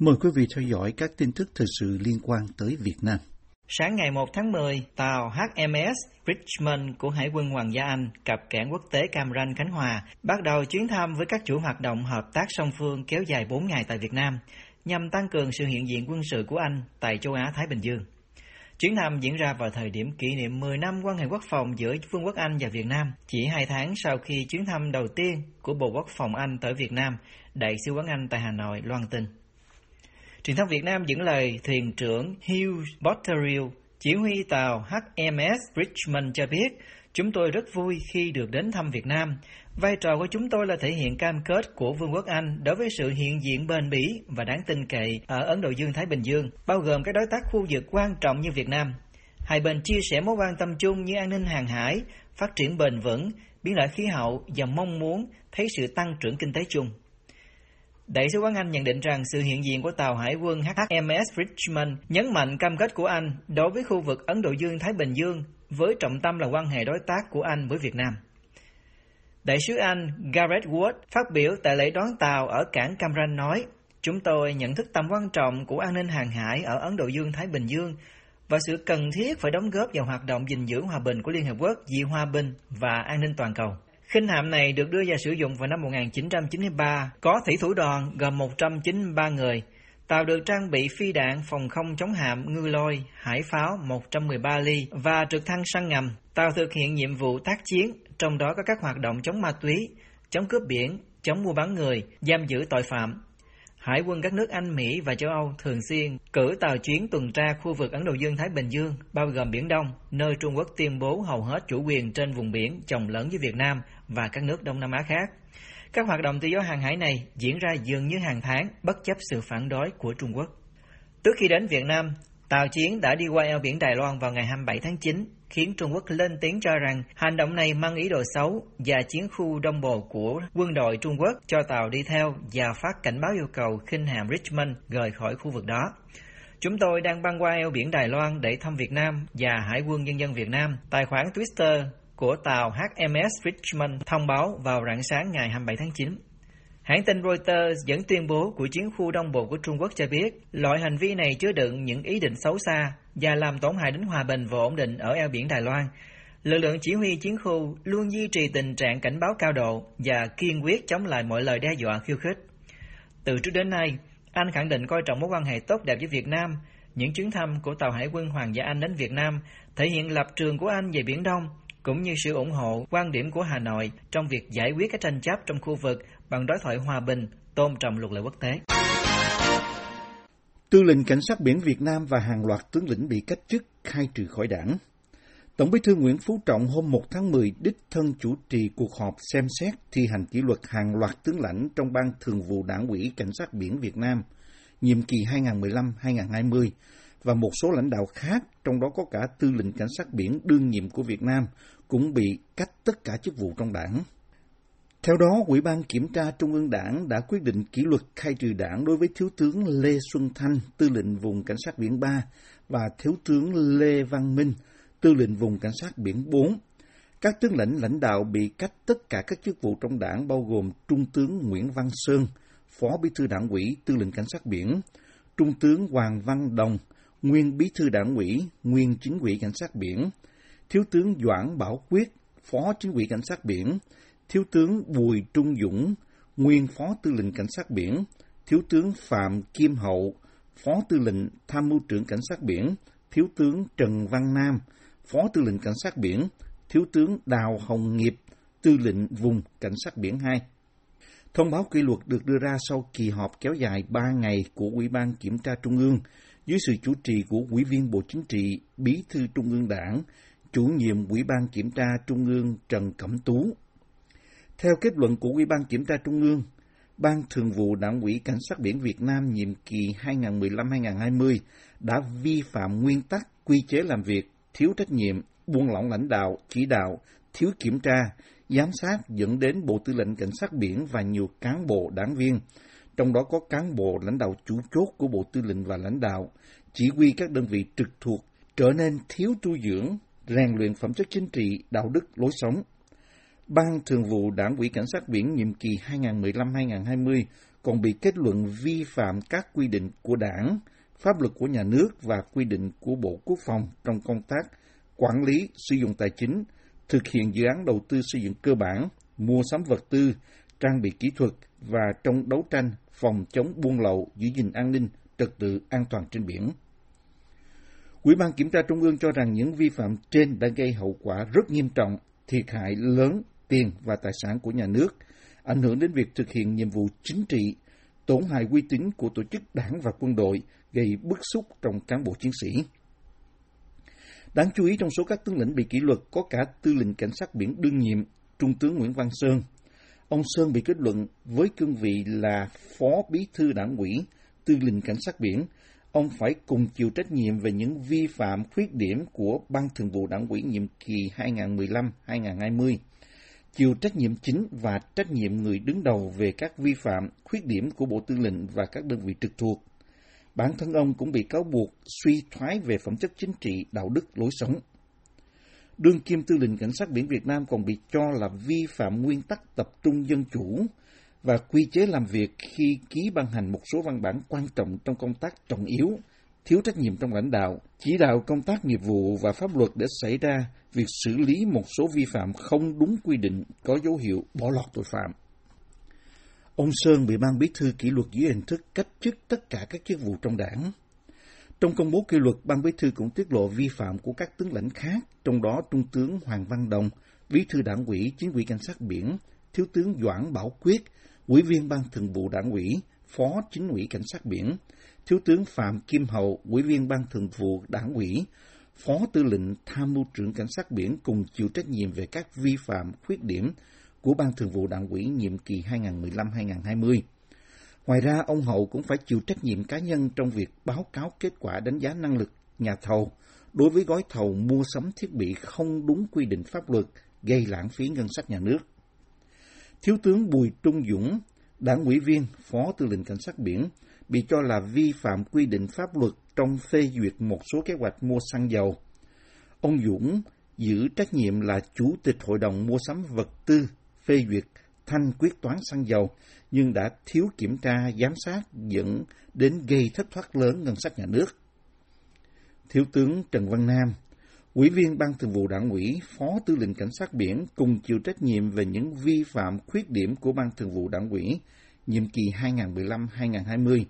Mời quý vị theo dõi các tin tức thời sự liên quan tới Việt Nam. Sáng ngày 1 tháng 10, tàu HMS Richmond của Hải quân Hoàng gia Anh cập cảng quốc tế Cam Ranh, Khánh Hòa bắt đầu chuyến thăm với các chủ hoạt động hợp tác song phương kéo dài 4 ngày tại Việt Nam, nhằm tăng cường sự hiện diện quân sự của Anh tại châu Á-Thái Bình Dương. Chuyến thăm diễn ra vào thời điểm kỷ niệm 10 năm quan hệ quốc phòng giữa Vương quốc Anh và Việt Nam, chỉ hai tháng sau khi chuyến thăm đầu tiên của Bộ Quốc phòng Anh tới Việt Nam, Đại sứ quán Anh tại Hà Nội loan tin. Truyền thông Việt Nam dẫn lời thuyền trưởng Hugh Botterill, chỉ huy tàu HMS Richmond cho biết, chúng tôi rất vui khi được đến thăm Việt Nam. Vai trò của chúng tôi là thể hiện cam kết của Vương quốc Anh đối với sự hiện diện bền bỉ và đáng tin cậy ở Ấn Độ Dương-Thái Bình Dương, bao gồm các đối tác khu vực quan trọng như Việt Nam. Hai bên chia sẻ mối quan tâm chung như an ninh hàng hải, phát triển bền vững, biến đổi khí hậu và mong muốn thấy sự tăng trưởng kinh tế chung. Đại sứ quán Anh nhận định rằng sự hiện diện của tàu hải quân HMS Richmond nhấn mạnh cam kết của Anh đối với khu vực Ấn Độ Dương-Thái Bình Dương với trọng tâm là quan hệ đối tác của Anh với Việt Nam. Đại sứ Anh Gareth Wood phát biểu tại lễ đón tàu ở cảng Cam Ranh nói, Chúng tôi nhận thức tầm quan trọng của an ninh hàng hải ở Ấn Độ Dương-Thái Bình Dương và sự cần thiết phải đóng góp vào hoạt động gìn giữ hòa bình của Liên Hợp Quốc vì hòa bình và an ninh toàn cầu. Khinh hạm này được đưa ra sử dụng vào năm 1993, có thủy thủ đoàn gồm 193 người. Tàu được trang bị phi đạn phòng không chống hạm ngư lôi, hải pháo 113 ly và trực thăng săn ngầm. Tàu thực hiện nhiệm vụ tác chiến, trong đó có các hoạt động chống ma túy, chống cướp biển, chống mua bán người, giam giữ tội phạm, Hải quân các nước Anh, Mỹ và châu Âu thường xuyên cử tàu chuyến tuần tra khu vực Ấn Độ Dương-Thái Bình Dương, bao gồm Biển Đông, nơi Trung Quốc tuyên bố hầu hết chủ quyền trên vùng biển chồng lớn với Việt Nam và các nước Đông Nam Á khác. Các hoạt động tự do hàng hải này diễn ra dường như hàng tháng, bất chấp sự phản đối của Trung Quốc. Trước khi đến Việt Nam, tàu chiến đã đi qua eo biển Đài Loan vào ngày 27 tháng 9 khiến Trung Quốc lên tiếng cho rằng hành động này mang ý đồ xấu và chiến khu đông bộ của quân đội Trung Quốc cho tàu đi theo và phát cảnh báo yêu cầu khinh hạm Richmond rời khỏi khu vực đó. Chúng tôi đang băng qua eo biển Đài Loan để thăm Việt Nam và Hải quân Nhân dân Việt Nam. Tài khoản Twitter của tàu HMS Richmond thông báo vào rạng sáng ngày 27 tháng 9. Hãng tin Reuters dẫn tuyên bố của chiến khu Đông Bộ của Trung Quốc cho biết, loại hành vi này chứa đựng những ý định xấu xa và làm tổn hại đến hòa bình và ổn định ở eo biển Đài Loan. Lực lượng chỉ huy chiến khu luôn duy trì tình trạng cảnh báo cao độ và kiên quyết chống lại mọi lời đe dọa khiêu khích. Từ trước đến nay, Anh khẳng định coi trọng mối quan hệ tốt đẹp với Việt Nam. Những chuyến thăm của tàu Hải quân Hoàng gia Anh đến Việt Nam thể hiện lập trường của Anh về Biển Đông, cũng như sự ủng hộ quan điểm của Hà Nội trong việc giải quyết các tranh chấp trong khu vực bằng đối thoại hòa bình, tôn trọng luật lệ quốc tế. Tư lệnh Cảnh sát biển Việt Nam và hàng loạt tướng lĩnh bị cách chức khai trừ khỏi đảng. Tổng bí thư Nguyễn Phú Trọng hôm 1 tháng 10 đích thân chủ trì cuộc họp xem xét thi hành kỷ luật hàng loạt tướng lãnh trong Ban Thường vụ Đảng ủy Cảnh sát biển Việt Nam, nhiệm kỳ 2015-2020, và một số lãnh đạo khác, trong đó có cả tư lệnh cảnh sát biển đương nhiệm của Việt Nam, cũng bị cách tất cả chức vụ trong đảng. Theo đó, Ủy ban Kiểm tra Trung ương Đảng đã quyết định kỷ luật khai trừ đảng đối với Thiếu tướng Lê Xuân Thanh, tư lệnh vùng Cảnh sát biển 3, và Thiếu tướng Lê Văn Minh, tư lệnh vùng Cảnh sát biển 4. Các tướng lãnh lãnh đạo bị cách tất cả các chức vụ trong đảng bao gồm Trung tướng Nguyễn Văn Sơn, Phó Bí thư Đảng ủy, tư lệnh Cảnh sát biển, Trung tướng Hoàng Văn Đồng, nguyên Bí thư Đảng ủy, nguyên Chính ủy Cảnh sát biển, Thiếu tướng Doãn Bảo Quyết, Phó Chính ủy Cảnh sát biển, Thiếu tướng Bùi Trung Dũng, nguyên Phó Tư lệnh Cảnh sát biển, Thiếu tướng Phạm Kim Hậu, Phó Tư lệnh Tham mưu trưởng Cảnh sát biển, Thiếu tướng Trần Văn Nam, Phó Tư lệnh Cảnh sát biển, Thiếu tướng Đào Hồng Nghiệp, Tư lệnh vùng Cảnh sát biển 2. Thông báo kỷ luật được đưa ra sau kỳ họp kéo dài 3 ngày của Ủy ban Kiểm tra Trung ương. Dưới sự chủ trì của Ủy viên Bộ Chính trị, Bí thư Trung ương Đảng, chủ nhiệm Ủy ban Kiểm tra Trung ương Trần Cẩm Tú. Theo kết luận của Ủy ban Kiểm tra Trung ương, Ban Thường vụ Đảng ủy Cảnh sát biển Việt Nam nhiệm kỳ 2015-2020 đã vi phạm nguyên tắc quy chế làm việc, thiếu trách nhiệm, buông lỏng lãnh đạo, chỉ đạo, thiếu kiểm tra, giám sát dẫn đến Bộ Tư lệnh Cảnh sát biển và nhiều cán bộ đảng viên, trong đó có cán bộ lãnh đạo chủ chốt của Bộ Tư lệnh và lãnh đạo, chỉ huy các đơn vị trực thuộc trở nên thiếu tu dưỡng, rèn luyện phẩm chất chính trị, đạo đức, lối sống. Ban Thường vụ Đảng ủy Cảnh sát biển nhiệm kỳ 2015-2020 còn bị kết luận vi phạm các quy định của đảng, pháp luật của nhà nước và quy định của Bộ Quốc phòng trong công tác quản lý sử dụng tài chính, thực hiện dự án đầu tư xây dựng cơ bản, mua sắm vật tư, trang bị kỹ thuật và trong đấu tranh phòng chống buôn lậu, giữ gìn an ninh, trật tự an toàn trên biển. Ủy ban Kiểm tra Trung ương cho rằng những vi phạm trên đã gây hậu quả rất nghiêm trọng, thiệt hại lớn tiền và tài sản của nhà nước, ảnh hưởng đến việc thực hiện nhiệm vụ chính trị, tổn hại uy tín của tổ chức đảng và quân đội, gây bức xúc trong cán bộ chiến sĩ. Đáng chú ý trong số các tướng lĩnh bị kỷ luật có cả tư lệnh cảnh sát biển đương nhiệm, Trung tướng Nguyễn Văn Sơn. Ông Sơn bị kết luận với cương vị là Phó Bí thư Đảng ủy, tư lệnh cảnh sát biển, ông phải cùng chịu trách nhiệm về những vi phạm khuyết điểm của Ban Thường vụ Đảng ủy nhiệm kỳ 2015-2020, chịu trách nhiệm chính và trách nhiệm người đứng đầu về các vi phạm, khuyết điểm của Bộ Tư lệnh và các đơn vị trực thuộc. Bản thân ông cũng bị cáo buộc suy thoái về phẩm chất chính trị, đạo đức, lối sống. Đương kim tư lệnh cảnh sát biển Việt Nam còn bị cho là vi phạm nguyên tắc tập trung dân chủ, và quy chế làm việc khi ký ban hành một số văn bản quan trọng trong công tác trọng yếu, thiếu trách nhiệm trong lãnh đạo, chỉ đạo công tác nghiệp vụ và pháp luật để xảy ra việc xử lý một số vi phạm không đúng quy định có dấu hiệu bỏ lọt tội phạm. Ông Sơn bị ban bí thư kỷ luật dưới hình thức cách chức tất cả các chức vụ trong đảng. Trong công bố kỷ luật, ban bí thư cũng tiết lộ vi phạm của các tướng lãnh khác, trong đó Trung tướng Hoàng Văn Đồng, bí thư đảng ủy chính ủy cảnh sát biển, thiếu tướng Doãn Bảo Quyết, Ủy viên Ban Thường vụ Đảng ủy, Phó Chính ủy Cảnh sát biển, Thiếu tướng Phạm Kim Hậu, Ủy viên Ban Thường vụ Đảng ủy, Phó Tư lệnh Tham mưu trưởng Cảnh sát biển cùng chịu trách nhiệm về các vi phạm, khuyết điểm của Ban Thường vụ Đảng ủy nhiệm kỳ 2015-2020. Ngoài ra, ông Hậu cũng phải chịu trách nhiệm cá nhân trong việc báo cáo kết quả đánh giá năng lực nhà thầu đối với gói thầu mua sắm thiết bị không đúng quy định pháp luật, gây lãng phí ngân sách nhà nước. Thiếu tướng Bùi Trung Dũng, đảng ủy viên, phó tư lệnh cảnh sát biển, bị cho là vi phạm quy định pháp luật trong phê duyệt một số kế hoạch mua xăng dầu. Ông Dũng giữ trách nhiệm là chủ tịch hội đồng mua sắm vật tư phê duyệt thanh quyết toán xăng dầu, nhưng đã thiếu kiểm tra, giám sát dẫn đến gây thất thoát lớn ngân sách nhà nước. Thiếu tướng Trần Văn Nam, Ủy viên Ban Thường vụ Đảng ủy, Phó Tư lệnh Cảnh sát biển cùng chịu trách nhiệm về những vi phạm khuyết điểm của Ban Thường vụ Đảng ủy nhiệm kỳ 2015-2020.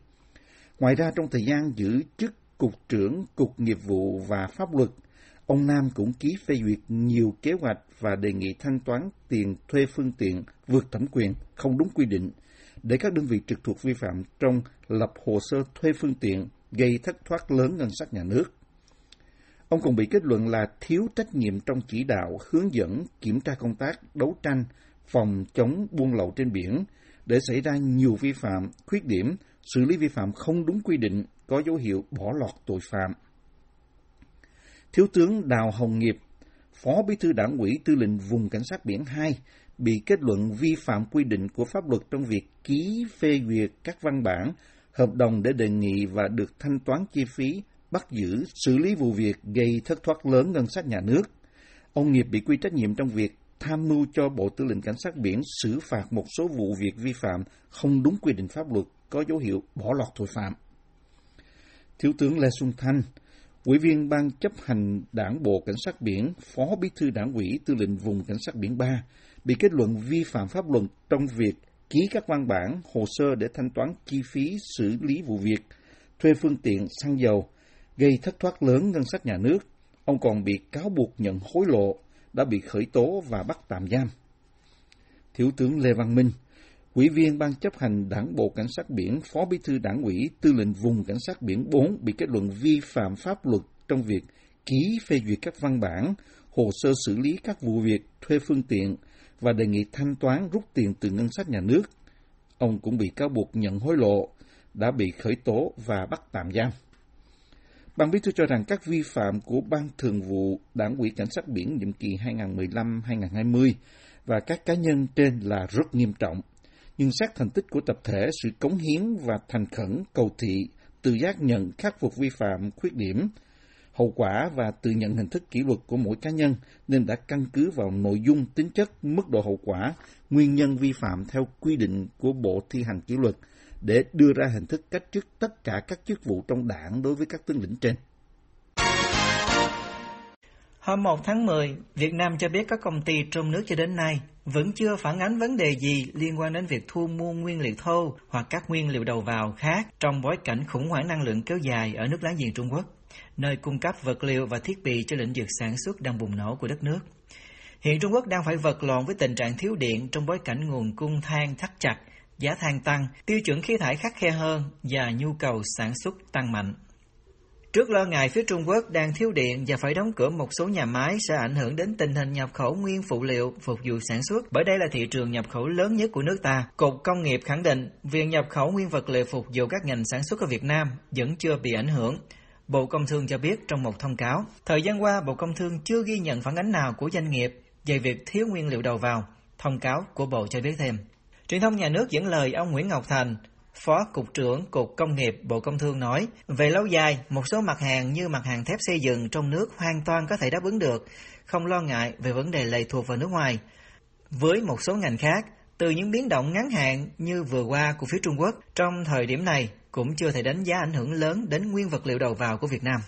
Ngoài ra, trong thời gian giữ chức Cục trưởng Cục Nghiệp vụ và Pháp luật, ông Nam cũng ký phê duyệt nhiều kế hoạch và đề nghị thanh toán tiền thuê phương tiện vượt thẩm quyền không đúng quy định để các đơn vị trực thuộc vi phạm trong lập hồ sơ thuê phương tiện gây thất thoát lớn ngân sách nhà nước. Ông còn bị kết luận là thiếu trách nhiệm trong chỉ đạo, hướng dẫn, kiểm tra công tác, đấu tranh, phòng chống buôn lậu trên biển, để xảy ra nhiều vi phạm, khuyết điểm, xử lý vi phạm không đúng quy định, có dấu hiệu bỏ lọt tội phạm. Thiếu tướng Đào Hồng Nghiệp, Phó Bí thư Đảng ủy Tư lệnh Vùng Cảnh sát Biển 2, bị kết luận vi phạm quy định của pháp luật trong việc ký phê duyệt các văn bản, hợp đồng để đề nghị và được thanh toán chi phí bắt giữ, xử lý vụ việc gây thất thoát lớn ngân sách nhà nước. Ông Nghiệp bị quy trách nhiệm trong việc tham mưu cho Bộ Tư lệnh Cảnh sát biển xử phạt một số vụ việc vi phạm không đúng quy định pháp luật có dấu hiệu bỏ lọt tội phạm. Thiếu tướng Lê Xuân Thanh, Ủy viên Ban chấp hành Đảng Bộ Cảnh sát biển, Phó Bí thư Đảng ủy Tư lệnh Vùng Cảnh sát biển 3, bị kết luận vi phạm pháp luật trong việc ký các văn bản, hồ sơ để thanh toán chi phí xử lý vụ việc, thuê phương tiện xăng dầu, gây thất thoát lớn ngân sách nhà nước. Ông còn bị cáo buộc nhận hối lộ, đã bị khởi tố và bắt tạm giam. Thiếu tướng Lê Văn Minh, Ủy viên Ban chấp hành Đảng Bộ Cảnh sát Biển, Phó Bí thư Đảng ủy, Tư lệnh Vùng Cảnh sát Biển 4 bị kết luận vi phạm pháp luật trong việc ký phê duyệt các văn bản, hồ sơ xử lý các vụ việc thuê phương tiện và đề nghị thanh toán rút tiền từ ngân sách nhà nước. Ông cũng bị cáo buộc nhận hối lộ, đã bị khởi tố và bắt tạm giam. Ban bí thư cho rằng các vi phạm của Ban Thường vụ Đảng ủy Cảnh sát biển nhiệm kỳ 2015-2020 và các cá nhân trên là rất nghiêm trọng. Nhưng xét thành tích của tập thể, sự cống hiến và thành khẩn, cầu thị, tự giác nhận khắc phục vi phạm, khuyết điểm, hậu quả và tự nhận hình thức kỷ luật của mỗi cá nhân nên đã căn cứ vào nội dung, tính chất, mức độ hậu quả, nguyên nhân vi phạm theo quy định của Bộ Thi hành kỷ luật để đưa ra hình thức cách chức tất cả các chức vụ trong đảng đối với các tướng lĩnh trên. Hôm 1 tháng 10, Việt Nam cho biết các công ty trong nước cho đến nay vẫn chưa phản ánh vấn đề gì liên quan đến việc thu mua nguyên liệu thô hoặc các nguyên liệu đầu vào khác trong bối cảnh khủng hoảng năng lượng kéo dài ở nước láng giềng Trung Quốc, nơi cung cấp vật liệu và thiết bị cho lĩnh vực sản xuất đang bùng nổ của đất nước. Hiện Trung Quốc đang phải vật lộn với tình trạng thiếu điện trong bối cảnh nguồn cung than thắt chặt, giá than tăng, tiêu chuẩn khí thải khắc khe hơn và nhu cầu sản xuất tăng mạnh. Trước lo ngại phía Trung Quốc đang thiếu điện và phải đóng cửa một số nhà máy sẽ ảnh hưởng đến tình hình nhập khẩu nguyên phụ liệu phục vụ sản xuất, bởi đây là thị trường nhập khẩu lớn nhất của nước ta. Cục Công nghiệp khẳng định việc nhập khẩu nguyên vật liệu phục vụ các ngành sản xuất ở Việt Nam vẫn chưa bị ảnh hưởng. Bộ Công Thương cho biết trong một thông cáo, thời gian qua Bộ Công Thương chưa ghi nhận phản ánh nào của doanh nghiệp về việc thiếu nguyên liệu đầu vào. Thông cáo của Bộ cho biết thêm. Truyền thông nhà nước dẫn lời ông Nguyễn Ngọc Thành, Phó Cục trưởng Cục Công nghiệp Bộ Công Thương nói, về lâu dài, một số mặt hàng như mặt hàng thép xây dựng trong nước hoàn toàn có thể đáp ứng được, không lo ngại về vấn đề lệ thuộc vào nước ngoài. Với một số ngành khác, từ những biến động ngắn hạn như vừa qua của phía Trung Quốc, trong thời điểm này cũng chưa thể đánh giá ảnh hưởng lớn đến nguyên vật liệu đầu vào của Việt Nam.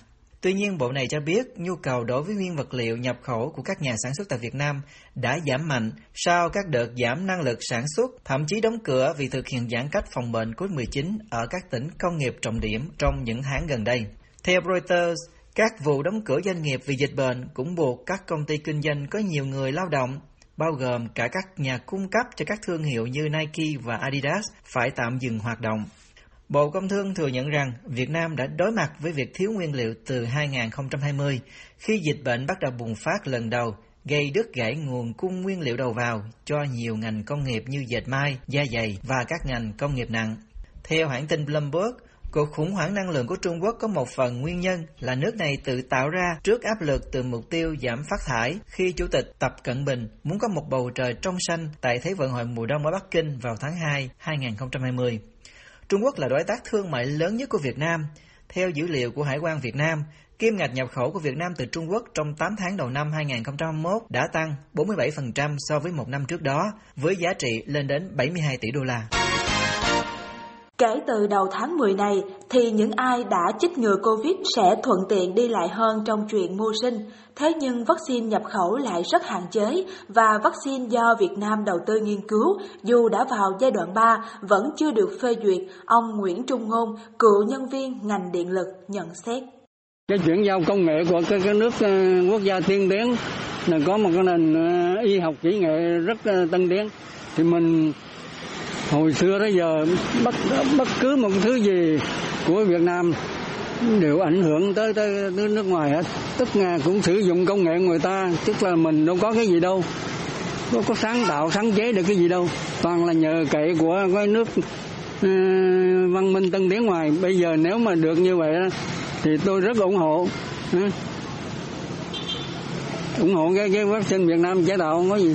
Tuy nhiên, Bộ này cho biết nhu cầu đối với nguyên vật liệu nhập khẩu của các nhà sản xuất tại Việt Nam đã giảm mạnh sau các đợt giảm năng lực sản xuất, thậm chí đóng cửa vì thực hiện giãn cách phòng bệnh COVID-19 ở các tỉnh công nghiệp trọng điểm trong những tháng gần đây. Theo Reuters, các vụ đóng cửa doanh nghiệp vì dịch bệnh cũng buộc các công ty kinh doanh có nhiều người lao động, bao gồm cả các nhà cung cấp cho các thương hiệu như Nike và Adidas, phải tạm dừng hoạt động. Bộ Công Thương thừa nhận rằng Việt Nam đã đối mặt với việc thiếu nguyên liệu từ 2020 khi dịch bệnh bắt đầu bùng phát lần đầu, gây đứt gãy nguồn cung nguyên liệu đầu vào cho nhiều ngành công nghiệp như dệt may, da dày và các ngành công nghiệp nặng. Theo hãng tin Bloomberg, cuộc khủng hoảng năng lượng của Trung Quốc có một phần nguyên nhân là nước này tự tạo ra trước áp lực từ mục tiêu giảm phát thải khi Chủ tịch Tập Cận Bình muốn có một bầu trời trong xanh tại Thế vận hội mùa đông ở Bắc Kinh vào tháng 2 2020. Trung Quốc là đối tác thương mại lớn nhất của Việt Nam. Theo dữ liệu của Hải quan Việt Nam, kim ngạch nhập khẩu của Việt Nam từ Trung Quốc trong 8 tháng đầu năm 2021 đã tăng 47% so với một năm trước đó, với giá trị lên đến 72 tỷ đô la. Kể từ đầu tháng 10 này thì những ai đã chích ngừa Covid sẽ thuận tiện đi lại hơn trong chuyện mưu sinh. Thế nhưng vaccine nhập khẩu lại rất hạn chế và vaccine do Việt Nam đầu tư nghiên cứu dù đã vào giai đoạn 3 vẫn chưa được phê duyệt, ông Nguyễn Trung Ngôn, cựu nhân viên ngành điện lực nhận xét. Cái chuyển giao công nghệ của các nước ờ, quốc gia tiên tiến là có một cái nền ờ, y học kỹ nghệ rất ờ, tân tiến thì mình hồi xưa tới giờ bất bất cứ một thứ gì của Việt Nam đều ảnh hưởng tới tới, tới nước ngoài hết. Tức là cũng sử dụng công nghệ người ta tức là mình đâu có cái gì đâu. Đâu có sáng tạo sáng chế được cái gì đâu. Toàn là nhờ cậy của cái nước uh, văn minh tân tiến ngoài. Bây giờ nếu mà được như vậy thì tôi rất ủng hộ. Uh, ủng hộ cái cái vaccine Việt Nam chế tạo không có gì.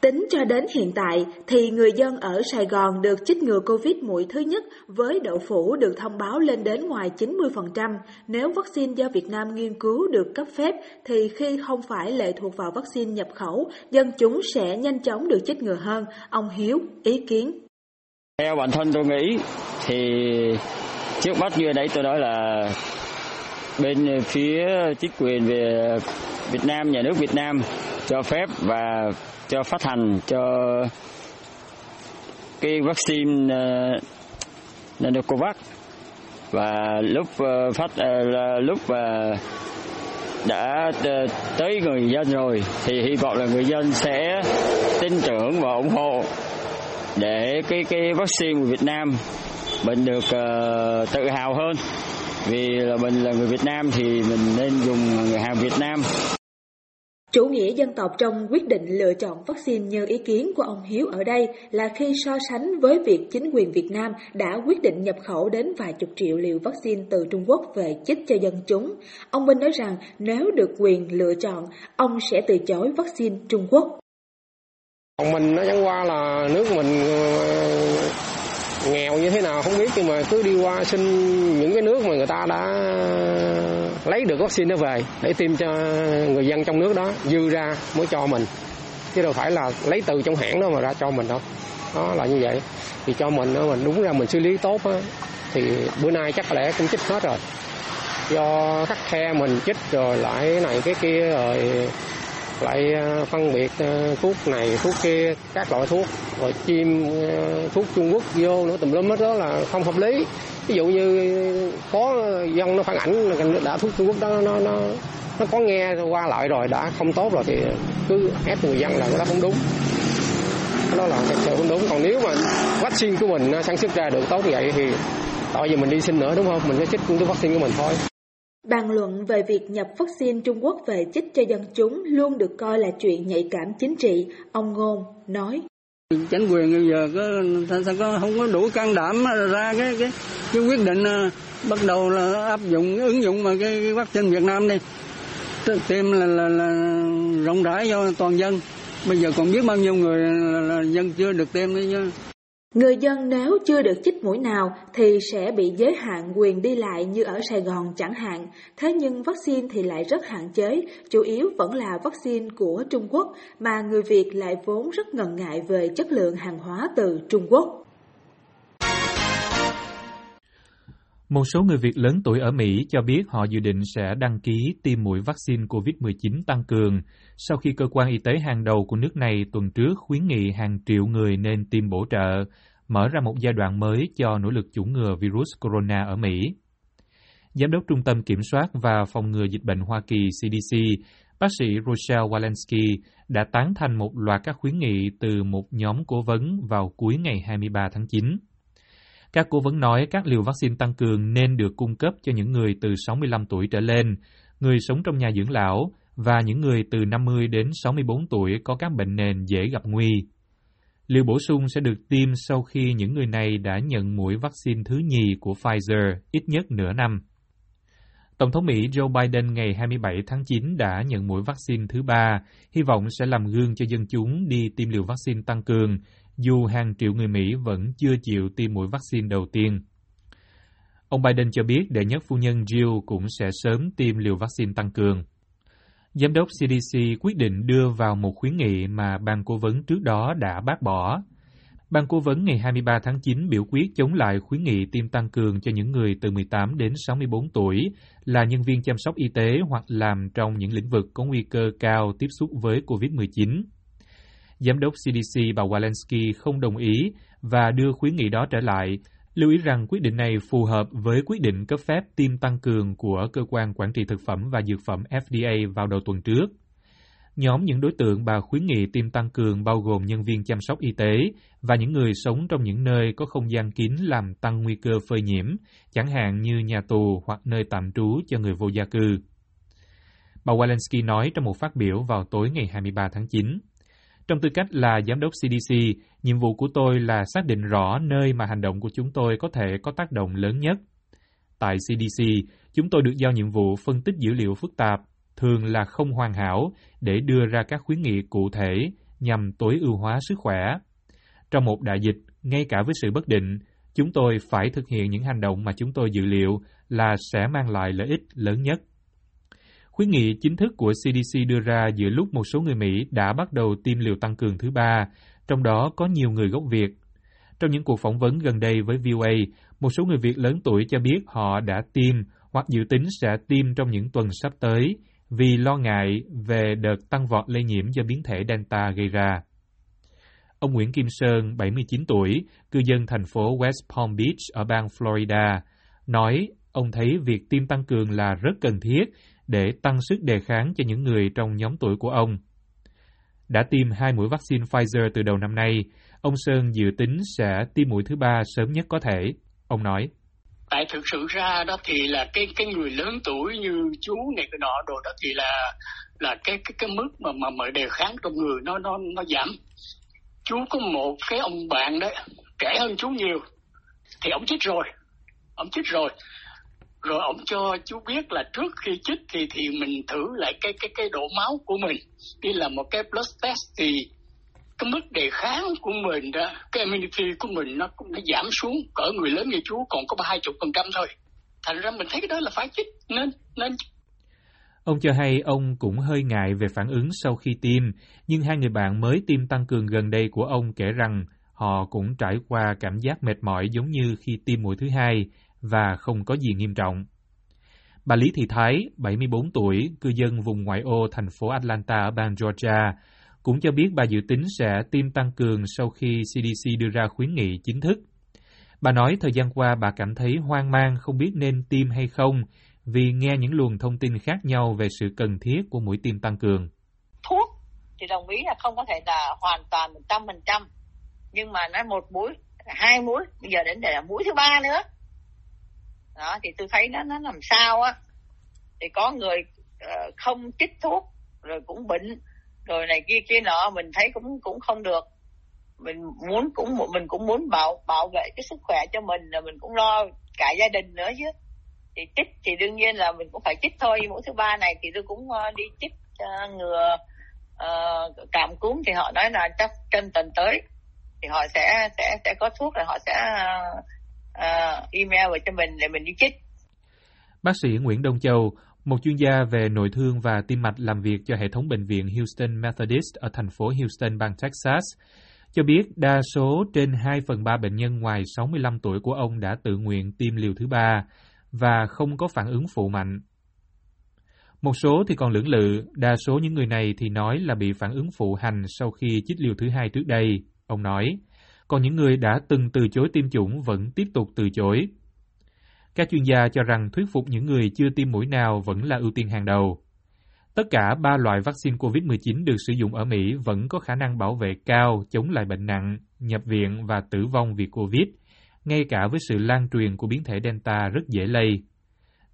Tính cho đến hiện tại thì người dân ở Sài Gòn được chích ngừa Covid mũi thứ nhất với độ phủ được thông báo lên đến ngoài 90%. Nếu vaccine do Việt Nam nghiên cứu được cấp phép thì khi không phải lệ thuộc vào vaccine nhập khẩu, dân chúng sẽ nhanh chóng được chích ngừa hơn. Ông Hiếu ý kiến. Theo bản thân tôi nghĩ thì trước mắt như đấy tôi nói là bên phía chính quyền về Việt Nam, nhà nước Việt Nam cho phép và cho phát hành cho cái vaccine uh, Nanocovax. Và lúc uh, phát uh, lúc uh, đã tới người dân rồi thì hy vọng là người dân sẽ tin tưởng và ủng hộ để cái cái vaccine của Việt Nam mình được uh, tự hào hơn. Vì là mình là người Việt Nam thì mình nên dùng hàng Việt Nam. Chủ nghĩa dân tộc trong quyết định lựa chọn vaccine như ý kiến của ông Hiếu ở đây là khi so sánh với việc chính quyền Việt Nam đã quyết định nhập khẩu đến vài chục triệu liều vaccine từ Trung Quốc về chích cho dân chúng. Ông Minh nói rằng nếu được quyền lựa chọn, ông sẽ từ chối vaccine Trung Quốc. Ông Minh nó chẳng qua là nước mình ờ, nghèo như thế nào không biết nhưng mà cứ đi qua xin những cái nước mà người ta đã lấy được vaccine đó về để tiêm cho người dân trong nước đó dư ra mới cho mình. Chứ đâu phải là lấy từ trong hãng đó mà ra cho mình đâu. Đó là như vậy. Thì cho mình mình đúng ra mình xử lý tốt đó, thì bữa nay chắc lẽ cũng chích hết rồi. Do khắc khe mình chích rồi lại này cái kia rồi lại ờ, phân biệt ờ, thuốc này thuốc kia các loại thuốc. Rồi chim ờ, thuốc Trung Quốc vô nữa tùm lum hết đó là không hợp lý ví dụ như có dân nó phản ảnh đã thuốc Trung Quốc đó nó nó nó có nghe qua lại rồi đã không tốt rồi thì cứ ép người dân là cái đó không đúng. Đó là thật sự không đúng. Còn nếu mà vaccine của mình à, sản xuất ra được tốt như vậy thì tại vì mình đi xin nữa đúng không? Mình sẽ chích cái vaccine của mình thôi. Bàn luận về việc nhập vaccine Trung Quốc về chích cho dân chúng luôn được coi là chuyện nhạy cảm chính trị, ông Ngôn nói. Chính quyền bây giờ có, sao có không có đủ can đảm ra cái cái, cái quyết định ờ, bắt đầu là áp dụng ứng dụng mà cái, cái vaccine Việt Nam đi. Tiêm là, là, là rộng rãi cho toàn dân. Bây giờ còn biết bao nhiêu người là, là dân chưa được tiêm nữa chứ. Người dân nếu chưa được chích mũi nào thì sẽ bị giới hạn quyền đi lại như ở Sài Gòn chẳng hạn. Thế nhưng vaccine thì lại rất hạn chế, chủ yếu vẫn là vaccine của Trung Quốc mà người Việt lại vốn rất ngần ngại về chất lượng hàng hóa từ Trung Quốc. Một số người Việt lớn tuổi ở Mỹ cho biết họ dự định sẽ đăng ký tiêm mũi vaccine COVID-19 tăng cường sau khi cơ quan y tế hàng đầu của nước này tuần trước khuyến nghị hàng triệu người nên tiêm bổ trợ, mở ra một giai đoạn mới cho nỗ lực chủng ngừa virus corona ở Mỹ. Giám đốc Trung tâm Kiểm soát và Phòng ngừa Dịch bệnh Hoa Kỳ CDC, bác sĩ Rochelle Walensky đã tán thành một loạt các khuyến nghị từ một nhóm cố vấn vào cuối ngày 23 tháng 9. Các cố vấn nói các liều vaccine tăng cường nên được cung cấp cho những người từ 65 tuổi trở lên, người sống trong nhà dưỡng lão và những người từ 50 đến 64 tuổi có các bệnh nền dễ gặp nguy. Liều bổ sung sẽ được tiêm sau khi những người này đã nhận mũi vaccine thứ nhì của Pfizer ít nhất nửa năm. Tổng thống Mỹ Joe Biden ngày 27 tháng 9 đã nhận mũi vaccine thứ ba, hy vọng sẽ làm gương cho dân chúng đi tiêm liều vaccine tăng cường dù hàng triệu người Mỹ vẫn chưa chịu tiêm mũi vaccine đầu tiên. Ông Biden cho biết đệ nhất phu nhân Jill cũng sẽ sớm tiêm liều vaccine tăng cường. Giám đốc CDC quyết định đưa vào một khuyến nghị mà ban cố vấn trước đó đã bác bỏ. Ban cố vấn ngày 23 tháng 9 biểu quyết chống lại khuyến nghị tiêm tăng cường cho những người từ 18 đến 64 tuổi là nhân viên chăm sóc y tế hoặc làm trong những lĩnh vực có nguy cơ cao tiếp xúc với COVID-19. Giám đốc CDC bà Walensky không đồng ý và đưa khuyến nghị đó trở lại, lưu ý rằng quyết định này phù hợp với quyết định cấp phép tiêm tăng cường của Cơ quan Quản trị Thực phẩm và Dược phẩm FDA vào đầu tuần trước. Nhóm những đối tượng bà khuyến nghị tiêm tăng cường bao gồm nhân viên chăm sóc y tế và những người sống trong những nơi có không gian kín làm tăng nguy cơ phơi nhiễm, chẳng hạn như nhà tù hoặc nơi tạm trú cho người vô gia cư. Bà Walensky nói trong một phát biểu vào tối ngày 23 tháng 9. Trong tư cách là giám đốc CDC, nhiệm vụ của tôi là xác định rõ nơi mà hành động của chúng tôi có thể có tác động lớn nhất. Tại CDC, chúng tôi được giao nhiệm vụ phân tích dữ liệu phức tạp, thường là không hoàn hảo, để đưa ra các khuyến nghị cụ thể nhằm tối ưu hóa sức khỏe. Trong một đại dịch, ngay cả với sự bất định, chúng tôi phải thực hiện những hành động mà chúng tôi dự liệu là sẽ mang lại lợi ích lớn nhất. Khuyến nghị chính thức của CDC đưa ra giữa lúc một số người Mỹ đã bắt đầu tiêm liều tăng cường thứ ba, trong đó có nhiều người gốc Việt. Trong những cuộc phỏng vấn gần đây với VOA, một số người Việt lớn tuổi cho biết họ đã tiêm hoặc dự tính sẽ tiêm trong những tuần sắp tới vì lo ngại về đợt tăng vọt lây nhiễm do biến thể Delta gây ra. Ông Nguyễn Kim Sơn, 79 tuổi, cư dân thành phố West Palm Beach ở bang Florida, nói ông thấy việc tiêm tăng cường là rất cần thiết để tăng sức đề kháng cho những người trong nhóm tuổi của ông. Đã tiêm hai mũi vaccine Pfizer từ đầu năm nay, ông Sơn dự tính sẽ tiêm mũi thứ ba sớm nhất có thể. Ông nói. Tại thực sự ra đó thì là cái cái người lớn tuổi như chú này cái nọ đồ đó thì là là cái cái cái mức mà mà mà đề kháng trong người nó nó nó giảm. Chú có một cái ông bạn đấy trẻ hơn chú nhiều thì ông chết rồi, ông chết rồi rồi ông cho chú biết là trước khi chích thì thì mình thử lại cái cái cái độ máu của mình. Đi làm một cái blood test thì cái mức đề kháng của mình đó cái immunity của mình nó cũng nó giảm xuống. Cỡ người lớn như chú còn có ba hai chục phần trăm thôi. Thành ra mình thấy cái đó là phải chích nên nên Ông cho hay ông cũng hơi ngại về phản ứng sau khi tiêm, nhưng hai người bạn mới tiêm tăng cường gần đây của ông kể rằng họ cũng trải qua cảm giác mệt mỏi giống như khi tiêm mũi thứ hai và không có gì nghiêm trọng. Bà Lý Thị Thái, 74 tuổi, cư dân vùng ngoại ô thành phố Atlanta ở bang Georgia, cũng cho biết bà dự tính sẽ tiêm tăng cường sau khi CDC đưa ra khuyến nghị chính thức. Bà nói thời gian qua bà cảm thấy hoang mang không biết nên tiêm hay không vì nghe những luồng thông tin khác nhau về sự cần thiết của mũi tiêm tăng cường. Thuốc thì đồng ý là không có thể là hoàn toàn một trăm phần trăm nhưng mà nó một mũi hai mũi bây giờ đến để là mũi thứ ba nữa đó thì tôi thấy nó nó làm sao á. Thì có người uh, không chích thuốc rồi cũng bệnh rồi này kia kia nọ mình thấy cũng cũng không được. Mình muốn cũng mình cũng muốn bảo bảo vệ cái sức khỏe cho mình là mình cũng lo cả gia đình nữa chứ. Thì chích thì đương nhiên là mình cũng phải chích thôi. Mũi thứ ba này thì tôi cũng uh, đi chích uh, ờ, ngừa uh, cảm cúm thì họ nói là chắc trong tuần tới thì họ sẽ sẽ sẽ có thuốc rồi họ sẽ uh, uh, email về cho mình để mình đi chích. Bác sĩ Nguyễn Đông Châu, một chuyên gia về nội thương và tim mạch làm việc cho hệ thống bệnh viện Houston Methodist ở thành phố Houston, bang Texas, cho biết đa số trên 2 phần 3 bệnh nhân ngoài 65 tuổi của ông đã tự nguyện tiêm liều thứ ba và không có phản ứng phụ mạnh. Một số thì còn lưỡng lự, đa số những người này thì nói là bị phản ứng phụ hành sau khi chích liều thứ hai trước đây, ông nói. Còn những người đã từng từ chối tiêm chủng vẫn tiếp tục từ chối. Các chuyên gia cho rằng thuyết phục những người chưa tiêm mũi nào vẫn là ưu tiên hàng đầu. Tất cả ba loại vaccine COVID-19 được sử dụng ở Mỹ vẫn có khả năng bảo vệ cao chống lại bệnh nặng, nhập viện và tử vong vì COVID, ngay cả với sự lan truyền của biến thể Delta rất dễ lây.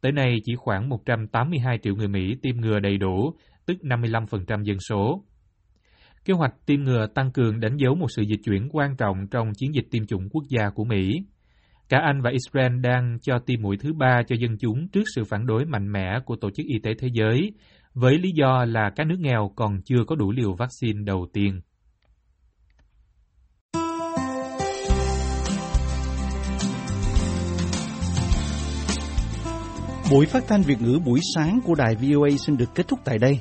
Tới nay, chỉ khoảng 182 triệu người Mỹ tiêm ngừa đầy đủ, tức 55% dân số. Kế hoạch tiêm ngừa tăng cường đánh dấu một sự dịch chuyển quan trọng trong chiến dịch tiêm chủng quốc gia của Mỹ. Cả Anh và Israel đang cho tiêm mũi thứ ba cho dân chúng trước sự phản đối mạnh mẽ của Tổ chức Y tế Thế giới, với lý do là các nước nghèo còn chưa có đủ liều vaccine đầu tiên. Buổi phát thanh Việt ngữ buổi sáng của đài VOA xin được kết thúc tại đây.